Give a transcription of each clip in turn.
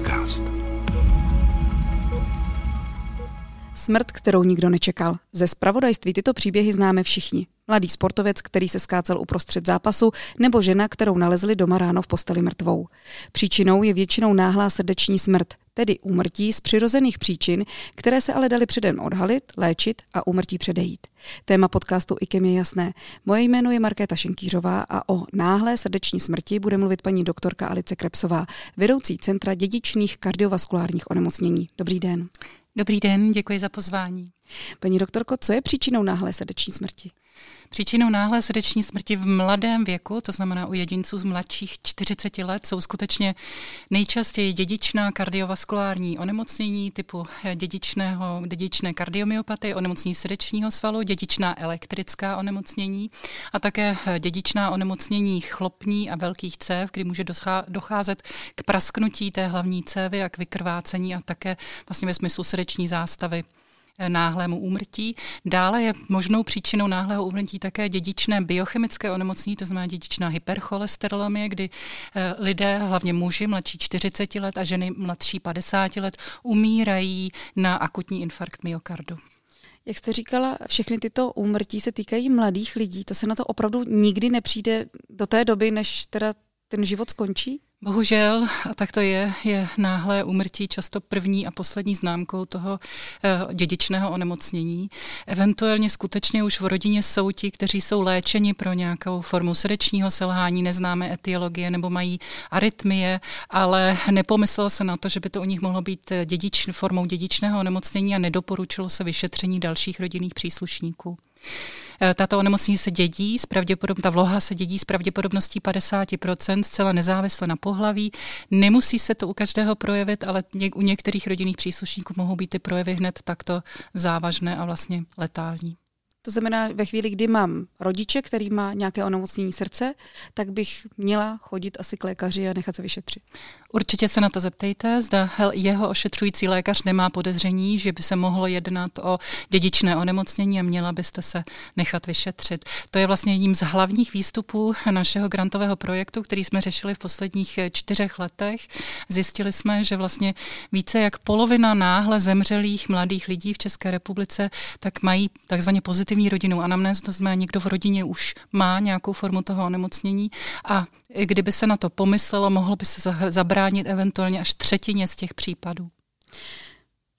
podcast. Smrt, kterou nikdo nečekal. Ze spravodajství tyto příběhy známe všichni. Mladý sportovec, který se skácel uprostřed zápasu, nebo žena, kterou nalezli doma ráno v posteli mrtvou. Příčinou je většinou náhlá srdeční smrt, tedy úmrtí z přirozených příčin, které se ale dali předem odhalit, léčit a úmrtí předejít. Téma podcastu IKEM je jasné. Moje jméno je Markéta Šenkýřová a o náhlé srdeční smrti bude mluvit paní doktorka Alice Krepsová, vedoucí Centra dědičných kardiovaskulárních onemocnění. Dobrý den. Dobrý den, děkuji za pozvání. Paní doktorko, co je příčinou náhlé srdeční smrti? Příčinou náhlé srdeční smrti v mladém věku, to znamená u jedinců z mladších 40 let, jsou skutečně nejčastěji dědičná kardiovaskulární onemocnění typu dědičného, dědičné kardiomyopatie, onemocnění srdečního svalu, dědičná elektrická onemocnění a také dědičná onemocnění chlopní a velkých cév, kdy může docházet k prasknutí té hlavní cévy a k vykrvácení a také vlastně ve smyslu srdeční zástavy náhlému úmrtí. Dále je možnou příčinou náhlého úmrtí také dědičné biochemické onemocnění, to znamená dědičná hypercholesterolemie, kdy eh, lidé, hlavně muži mladší 40 let a ženy mladší 50 let, umírají na akutní infarkt myokardu. Jak jste říkala, všechny tyto úmrtí se týkají mladých lidí. To se na to opravdu nikdy nepřijde do té doby, než teda ten život skončí? Bohužel, a tak to je, je náhlé úmrtí často první a poslední známkou toho eh, dědičného onemocnění. Eventuálně skutečně už v rodině jsou ti, kteří jsou léčeni pro nějakou formu srdečního selhání, neznámé etiologie nebo mají arytmie, ale nepomyslel se na to, že by to u nich mohlo být dědič, formou dědičného onemocnění a nedoporučilo se vyšetření dalších rodinných příslušníků. Eh, tato onemocnění se dědí, ta vloha se dědí s pravděpodobností 50%, zcela nezávisle na pohlaví. Nemusí se to u každého projevit, ale u některých rodinných příslušníků mohou být ty projevy hned takto závažné a vlastně letální. To znamená, ve chvíli, kdy mám rodiče, který má nějaké onemocnění srdce, tak bych měla chodit asi k lékaři a nechat se vyšetřit. Určitě se na to zeptejte, zda jeho ošetřující lékař nemá podezření, že by se mohlo jednat o dědičné onemocnění a měla byste se nechat vyšetřit. To je vlastně jedním z hlavních výstupů našeho grantového projektu, který jsme řešili v posledních čtyřech letech. Zjistili jsme, že vlastně více jak polovina náhle zemřelých mladých lidí v České republice tak mají takzvaně pozitivní rodinnou anamnézu, to znamená, někdo v rodině už má nějakou formu toho onemocnění a kdyby se na to pomyslelo, mohlo by se zabránit eventuálně až třetině z těch případů.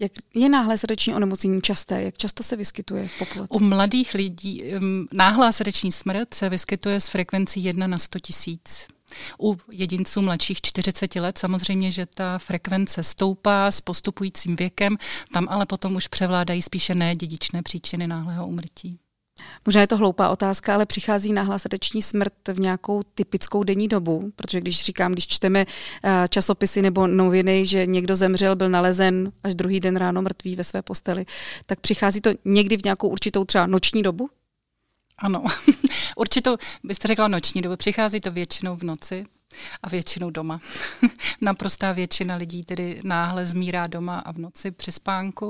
Jak je náhlé srdeční onemocnění časté? Jak často se vyskytuje v populaci? U mladých lidí náhlá srdeční smrt se vyskytuje s frekvencí 1 na 100 tisíc. U jedinců mladších 40 let samozřejmě, že ta frekvence stoupá s postupujícím věkem, tam ale potom už převládají spíše nedědičné příčiny náhlého umrtí. Možná je to hloupá otázka, ale přichází náhlá srdeční smrt v nějakou typickou denní dobu, protože když říkám, když čteme eh, časopisy nebo noviny, že někdo zemřel, byl nalezen až druhý den ráno mrtvý ve své posteli, tak přichází to někdy v nějakou určitou třeba noční dobu? Ano, určitou, byste řekla noční dobu, přichází to většinou v noci, a většinou doma. Naprostá většina lidí tedy náhle zmírá doma a v noci při spánku.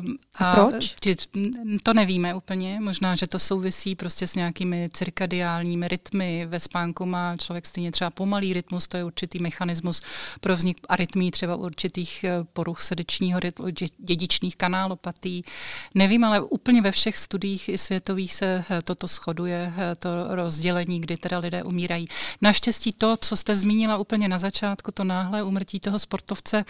Um, a, a proč? To nevíme úplně. Možná, že to souvisí prostě s nějakými cirkadiálními rytmy. Ve spánku má člověk stejně třeba pomalý rytmus, to je určitý mechanismus pro vznik arytmí, třeba určitých eh, poruch srdečního rytmu, dědičných kanálopatí. Nevím, ale úplně ve všech studiích i světových se eh, toto shoduje, eh, to rozdělení, kdy teda lidé umírají. Naštěstí naštěstí to, co jste zmínila úplně na začátku, to náhle umrtí toho sportovce,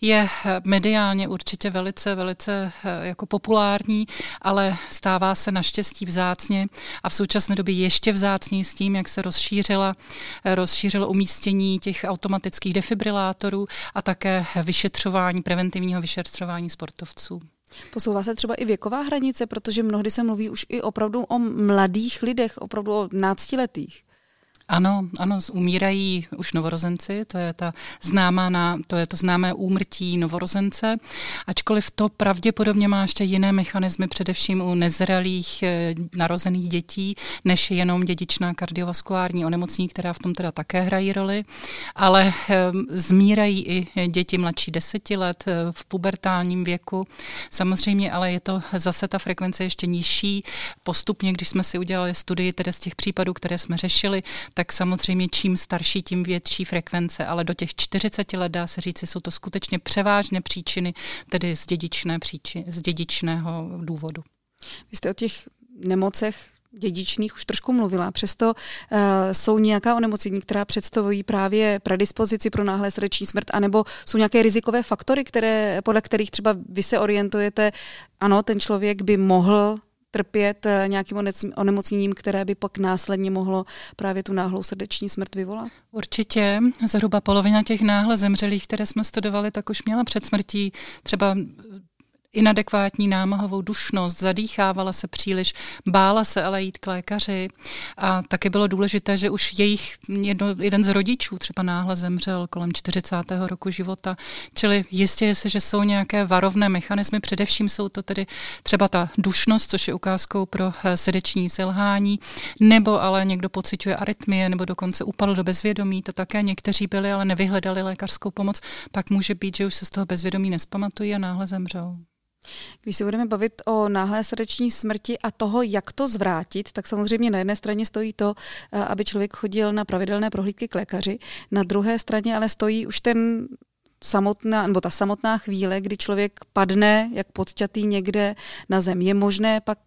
je mediálně určitě velice, velice eh, jako populární, ale stává se naštěstí vzácně a v současné době ještě vzácněji s tím, jak se rozšířila, eh, rozšířilo umístění těch automatických defibrilátorů a také vyšetřování, preventivního vyšetřování sportovců. Posouvá se třeba i věková hranice, protože mnohdy se mluví už i opravdu o mladých lidech, opravdu o náctiletých. Ano, ano, umírají už novorozenci, to je, ta známá na, to je to známé úmrtí novorozence, ačkoliv to pravděpodobně má ještě jiné mechanismy, především u nezralých e, narozených dětí, než jenom dědičná kardiovaskulární onemocnění, která v tom teda také hrají roli, ale e, zmírají i děti mladší deseti let e, v pubertálním věku. Samozřejmě, ale je to zase ta frekvence ještě nižší. Postupně, když jsme si udělali studii tedy z těch případů, které jsme řešili, tak samozřejmě čím starší, tím větší frekvence, ale do těch 40 let dá se říci, jsou to skutečně převážné příčiny, tedy z, dědičné příčiny, z dědičného důvodu. Vy jste o těch nemocech dědičných už trošku mluvila. Přesto uh, jsou nějaká onemocnění, která představují právě predispozici pro náhlé srdeční smrt, anebo jsou nějaké rizikové faktory, které, podle kterých třeba vy se orientujete, ano, ten člověk by mohl trpět eh, nějakým onemocněním, které by pak následně mohlo právě tu náhlou srdeční smrt vyvolat? Určitě. Zhruba polovina těch náhle zemřelých, které jsme studovali, tak už měla před smrtí třeba inadekvátní námahovou dušnost, zadýchávala se příliš, bála se ale jít k lékaři a taky bylo důležité, že už jejich jedno, jeden z rodičů třeba náhle zemřel kolem 40. roku života, čili jistě je se, že jsou nějaké varovné mechanismy, především jsou to tedy třeba ta dušnost, což je ukázkou pro eh, srdeční selhání, nebo ale někdo pociťuje arytmie, nebo dokonce upadl do bezvědomí, to také někteří byli, ale nevyhledali lékařskou pomoc, pak může být, že už se z toho bezvědomí nespamatují a náhle zemřou. Když se budeme bavit o náhlé srdeční smrti a toho, jak to zvrátit, tak samozřejmě na jedné straně stojí to, eh, aby člověk chodil na pravidelné prohlídky k lékaři, na druhé straně ale stojí už ten samotná, nebo ta samotná chvíle, kdy člověk padne jak podťatý někde na zem. Je možné pak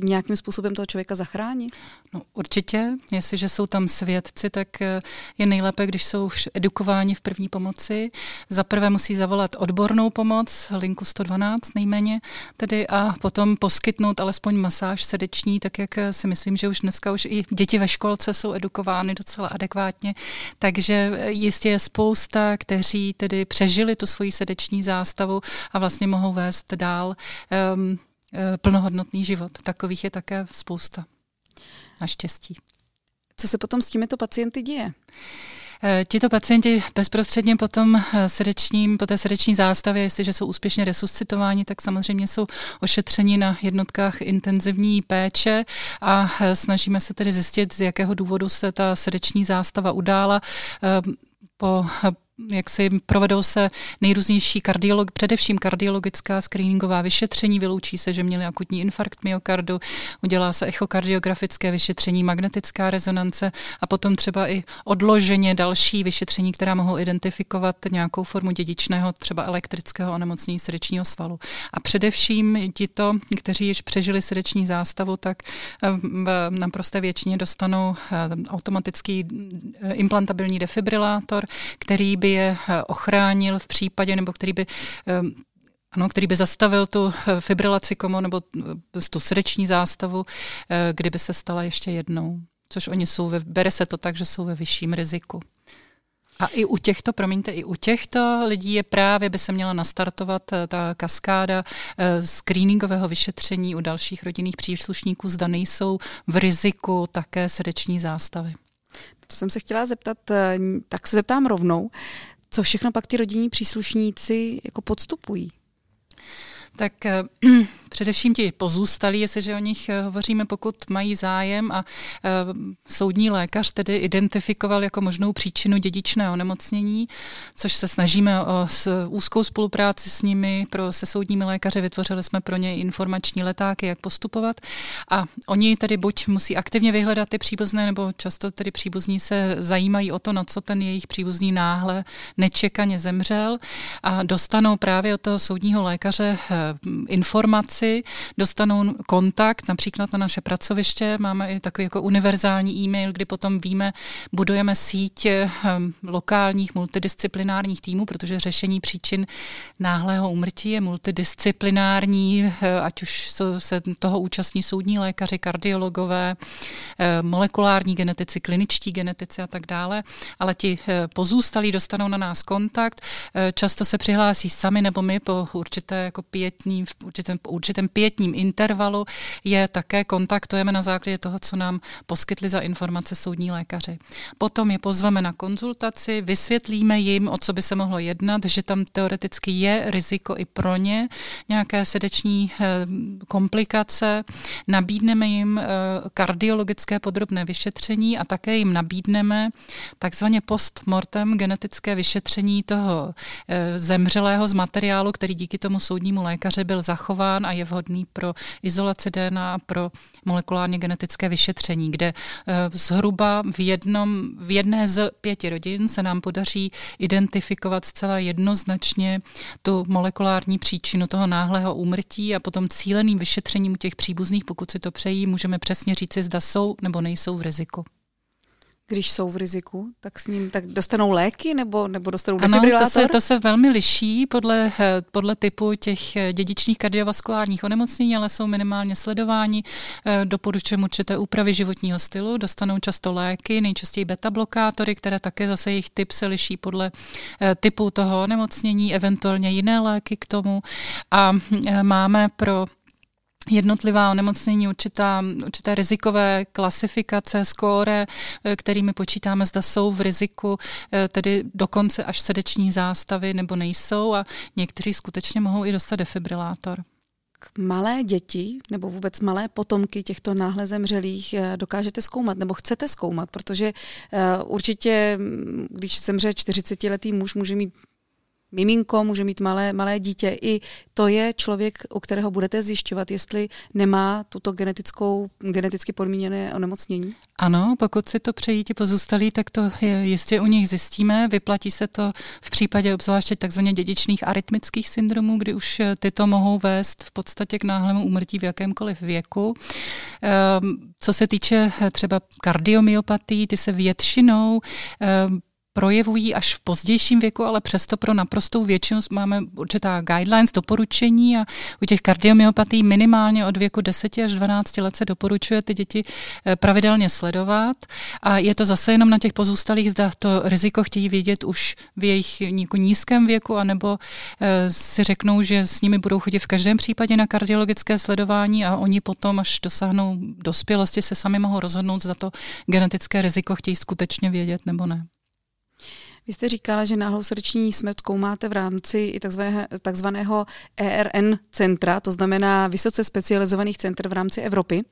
nějakým způsobem toho člověka zachránit? No, určitě. Jestliže jsou tam svědci, tak eh, je nejlépe, když jsou edukováni v první pomoci. Za prvé musí zavolat odbornou pomoc, linku 112 nejméně, tedy a potom poskytnout alespoň masáž srdeční, tak jak eh, si myslím, že už dneska už i děti ve školce jsou edukovány docela adekvátně. Takže eh, jistě je spousta, kteří tedy přežili tu svoji srdeční zástavu a vlastně mohou vést dál um, plnohodnotný život. Takových je také spousta. Naštěstí. Co se potom s těmito pacienty děje? Eh, tito pacienti bezprostředně potom eh, srdečním, po té srdeční zástavě, jestliže jsou úspěšně resuscitováni, tak samozřejmě jsou ošetřeni na jednotkách intenzivní péče a snažíme se tedy zjistit, z jakého důvodu se ta srdeční zástava udála. Po jak si provedou se nejrůznější kardiolog, především kardiologická screeningová vyšetření, vyloučí se, že měli akutní infarkt myokardu, udělá se echokardiografické vyšetření, magnetická rezonance a potom třeba i odloženě další vyšetření, která mohou identifikovat nějakou formu dědičného, třeba elektrického onemocnění srdečního svalu. A především tito, kteří již přežili srdeční zástavu, tak eh, v naprosté většině dostanou eh, automatický eh, implantabilní defibrilátor, který by by je eh, ochránil v případě, nebo který by eh, ano, který by zastavil tu eh, fibrilaci komo nebo tu srdeční zástavu, kdyby se stala ještě jednou. Což oni jsou, ve, bere se to tak, že jsou ve vyšším riziku. A i u těchto, promiňte, i u těchto lidí je právě by se měla nastartovat ta kaskáda screeningového vyšetření u dalších rodinných příslušníků, zda nejsou v riziku také srdeční zástavy to jsem se chtěla zeptat, eh, tak se zeptám rovnou, co všechno pak ty rodinní příslušníci jako podstupují? Tak eh, především ti pozůstalí, jestliže o nich eh, hovoříme, pokud mají zájem a e, soudní lékař tedy identifikoval jako možnou příčinu dědičného onemocnění, což se snažíme o úzkou spolupráci s nimi, pro, se soudními lékaři vytvořili jsme pro ně informační letáky, jak postupovat. A oni tedy buď musí aktivně vyhledat ty příbuzné, nebo často tedy příbuzní se zajímají o to, na co ten jejich příbuzný náhle nečekaně zemřel a dostanou právě od toho soudního lékaře informaci, dostanou kontakt například na naše pracoviště, máme i takový jako univerzální e-mail, kdy potom víme, budujeme síť ehm, lokálních multidisciplinárních týmů, protože řešení příčin náhlého úmrtí je multidisciplinární, eh, ať už se toho účastní soudní lékaři, kardiologové, eh, molekulární genetici, kliničtí genetici a tak dále, ale ti eh, pozůstalí dostanou na nás kontakt, často se přihlásí sami nebo my po určité jako pětní, v určitém, určitém pětním intervalu je také kontaktujeme na základě toho, co nám poskytli za informace soudní lékaři. Potom je pozveme na konzultaci, vysvětlíme jim, o co by se mohlo jednat, že tam teoreticky je riziko i pro ně, nějaké srdeční eh, komplikace, nabídneme jim eh, kardiologické podrobné vyšetření a také jim nabídneme takzvaně postmortem genetické vyšetření toho eh, zemřelého z materiálu, který díky tomu soudnímu lékaři lékaře byl zachován a je vhodný pro izolaci DNA a pro molekulárně genetické vyšetření, kde zhruba v, jednom, v jedné z pěti rodin se nám podaří identifikovat zcela jednoznačně tu molekulární příčinu toho náhlého úmrtí a potom cíleným vyšetřením těch příbuzných, pokud si to přejí, můžeme přesně říci, zda jsou nebo nejsou v riziku když jsou v riziku, tak s ním tak dostanou léky nebo, nebo dostanou ano, to se, to se velmi liší podle, eh, podle typu těch eh, dědičných kardiovaskulárních onemocnění, ale jsou minimálně sledováni. Eh, doporučujeme určité úpravy životního stylu, dostanou často léky, nejčastěji beta-blokátory, které také zase jejich typ se liší podle typu toho onemocnění, eventuálně jiné léky k tomu. A máme pro jednotlivá onemocnění, určitá, určité rizikové klasifikace, skóre, eh, kterými počítáme, zda jsou v riziku, eh, tedy dokonce až srdeční zástavy nebo nejsou a někteří skutečně mohou i dostat defibrilátor. Malé děti nebo vůbec malé potomky těchto náhle zemřelých eh, dokážete zkoumat nebo chcete zkoumat, protože určitě, mm, když zemře 40-letý muž, může mít miminko, může mít malé, malé dítě. I to je člověk, u kterého budete zjišťovat, jestli nemá tuto genetickou, geneticky podmíněné onemocnění? Ano, pokud si to přejí ti pozůstalí, tak to je, jistě u nich zjistíme. Vyplatí se to v případě obzvláště takzvaně dědičných arytmických syndromů, kdy už tyto mohou vést v podstatě k náhlému úmrtí v jakémkoliv věku. Ehm, co se týče třeba kardiomyopatí, ty se většinou ehm, projevují až v pozdějším věku, ale přesto pro naprostou většinu máme určitá guidelines, doporučení a u těch kardiomyopatí minimálně od věku 10 až 12 let se doporučuje ty děti eh, pravidelně sledovat a je to zase jenom na těch pozůstalých, zda to riziko chtějí vědět už v jejich nízkém věku, anebo eh, si řeknou, že s nimi budou chodit v každém případě na kardiologické sledování a oni potom, až dosáhnou dospělosti, se sami mohou rozhodnout, zda to genetické riziko chtějí skutečně vědět nebo ne. Vy jste říkala, že náhlou srdeční smrt zkoumáte v rámci i takzvaného ERN centra, to znamená vysoce specializovaných center v rámci Evropy.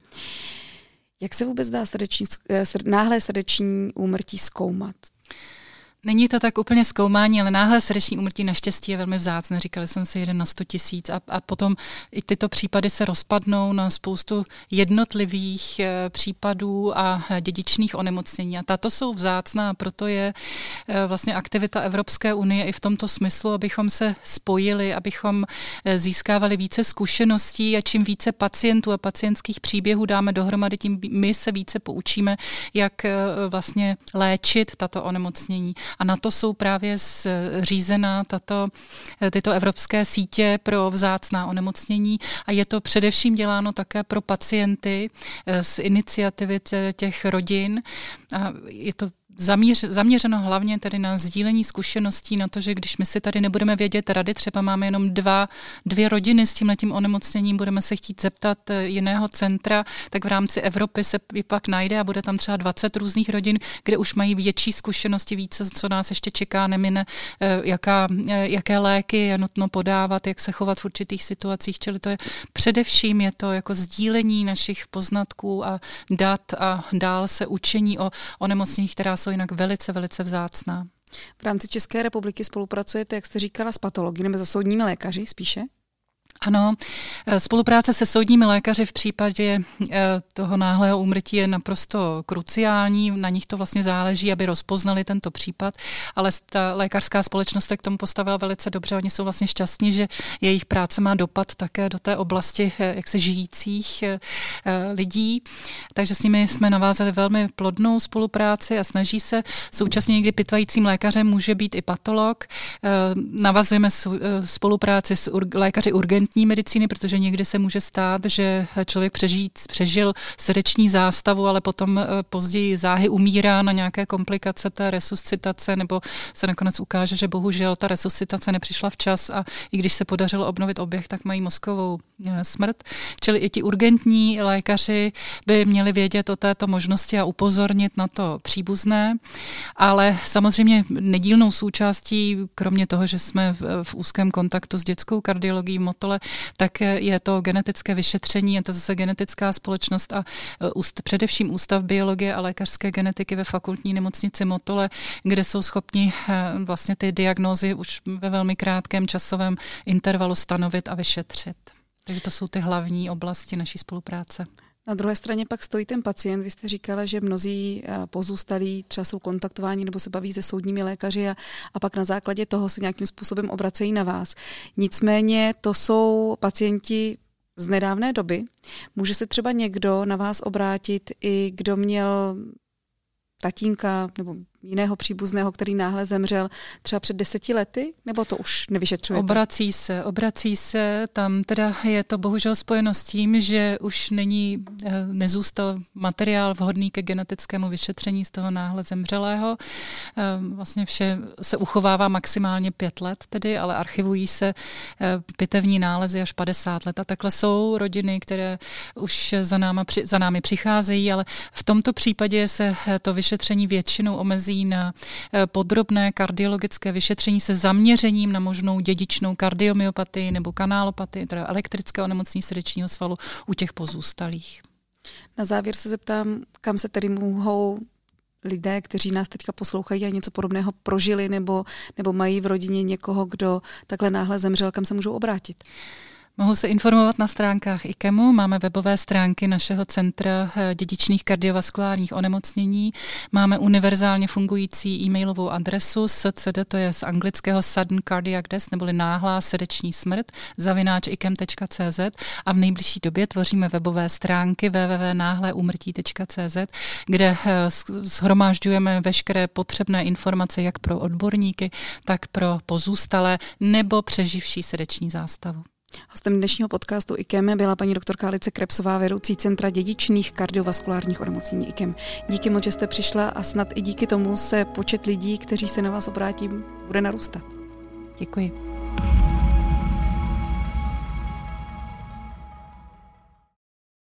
Jak se vůbec dá srdeční, eh, náhlé srdeční úmrtí zkoumat? Není to tak úplně zkoumání, ale náhle srdeční úmrtí naštěstí je velmi vzácné. Říkali jsme si jeden na 100 tisíc a, a potom i tyto případy se rozpadnou na spoustu jednotlivých e, případů a dědičných onemocnění. A tato jsou vzácná proto je e, vlastně aktivita Evropské unie i v tomto smyslu, abychom se spojili, abychom získávali více zkušeností a čím více pacientů a pacientských příběhů dáme dohromady, tím my se více poučíme, jak e, vlastně léčit tato onemocnění a na to jsou právě zřízená tato, tyto evropské sítě pro vzácná onemocnění a je to především děláno také pro pacienty eh, z iniciativy těch rodin. A je to zamíř, zaměřeno hlavně tedy na sdílení zkušeností, na to, že když my si tady nebudeme vědět rady, třeba máme jenom dva, dvě rodiny s tím letím onemocněním, budeme se chtít zeptat eh, jiného centra, tak v rámci Evropy se pak najde a bude tam třeba 20 různých rodin, kde už mají větší zkušenosti, více, co nás ještě čeká, nemine, eh, jaká, eh, jaké léky je nutno podávat, jak se chovat v určitých situacích, čili to je především je to jako sdílení našich poznatků a dat a dál se učení o onemocněních, která jsou jinak velice, velice vzácná. V rámci České republiky spolupracujete, jak jste říkala, s patology nebo s soudními lékaři spíše? Ano, eh, spolupráce se soudními lékaři v případě eh, toho náhlého úmrtí je naprosto kruciální. Na nich to vlastně záleží, aby rozpoznali tento případ, ale ta lékařská společnost se k tomu postavila velice dobře. Oni jsou vlastně šťastní, že jejich práce má dopad také do té oblasti eh, jak se žijících lidí. Takže s nimi jsme navázali velmi plodnou spolupráci a snaží se současně někdy pitvajícím lékařem může být i patolog. Navazujeme spolupráci s lékaři urgentní urgentní medicíny, protože někdy se může stát, že člověk přežít, přežil srdeční zástavu, ale potom eh, později záhy umírá na nějaké komplikace té resuscitace, nebo se nakonec ukáže, že bohužel ta resuscitace nepřišla včas a i když se podařilo obnovit oběh, tak mají mozkovou eh, smrt. Čili i ti urgentní lékaři by měli vědět o této možnosti a upozornit na to příbuzné, ale samozřejmě nedílnou součástí, kromě toho, že jsme v, v úzkém kontaktu s dětskou kardiologií Motole, zemřele, tak je to genetické vyšetření, je to zase genetická společnost a úst, především Ústav biologie a lékařské genetiky ve fakultní nemocnici Motole, kde jsou schopni vlastně ty diagnózy už ve velmi krátkém časovém intervalu stanovit a vyšetřit. Takže to jsou ty hlavní oblasti naší spolupráce. Na druhé straně pak stojí ten pacient. Vy jste říkala, že mnozí eh, pozůstalí třeba jsou kontaktováni nebo se baví se soudními lékaři a, a pak na základě toho se nějakým způsobem obracejí na vás. Nicméně to jsou pacienti z nedávné doby. Může se třeba někdo na vás obrátit i kdo měl tatínka nebo jiného příbuzného, který náhle zemřel třeba před deseti lety, nebo to už nevyšetřujete? Obrací se, obrací se, tam teda je to bohužel spojeno s tím, že už není, eh, nezůstal materiál vhodný ke genetickému vyšetření z toho náhle zemřelého. Eh, vlastně vše se uchovává maximálně pět let tedy, ale archivují se eh, pitevní nálezy až 50 let a takhle jsou rodiny, které už za, náma, za námi přicházejí, ale v tomto případě se to vyšetření většinou omezí na eh, podrobné kardiologické vyšetření se zaměřením na možnou dědičnou kardiomyopatii nebo kanálopatii, teda elektrické onemocnění srdečního svalu u těch pozůstalých. Na závěr se zeptám, kam se tedy mohou lidé, kteří nás teďka poslouchají a něco podobného prožili nebo, nebo mají v rodině někoho, kdo takhle náhle zemřel, kam se můžou obrátit? Mohou se informovat na stránkách IKEMu. Máme webové stránky našeho Centra eh, dědičných kardiovaskulárních onemocnění. Máme univerzálně fungující e-mailovou adresu SCD, to je z anglického Sudden Cardiac Death, neboli náhlá srdeční smrt, zavináč ikem.cz a v nejbližší době tvoříme webové stránky www.náhleumrtí.cz, kde eh, shromážďujeme veškeré potřebné informace jak pro odborníky, tak pro pozůstalé nebo přeživší srdeční zástavu. Hostem dnešního podcastu IKEM byla paní doktorka Alice Krepsová, vedoucí Centra dědičných kardiovaskulárních onemocnění IKEM. Díky moc, že jste přišla a snad i díky tomu se počet lidí, kteří se na vás obrátí, bude narůstat. Děkuji.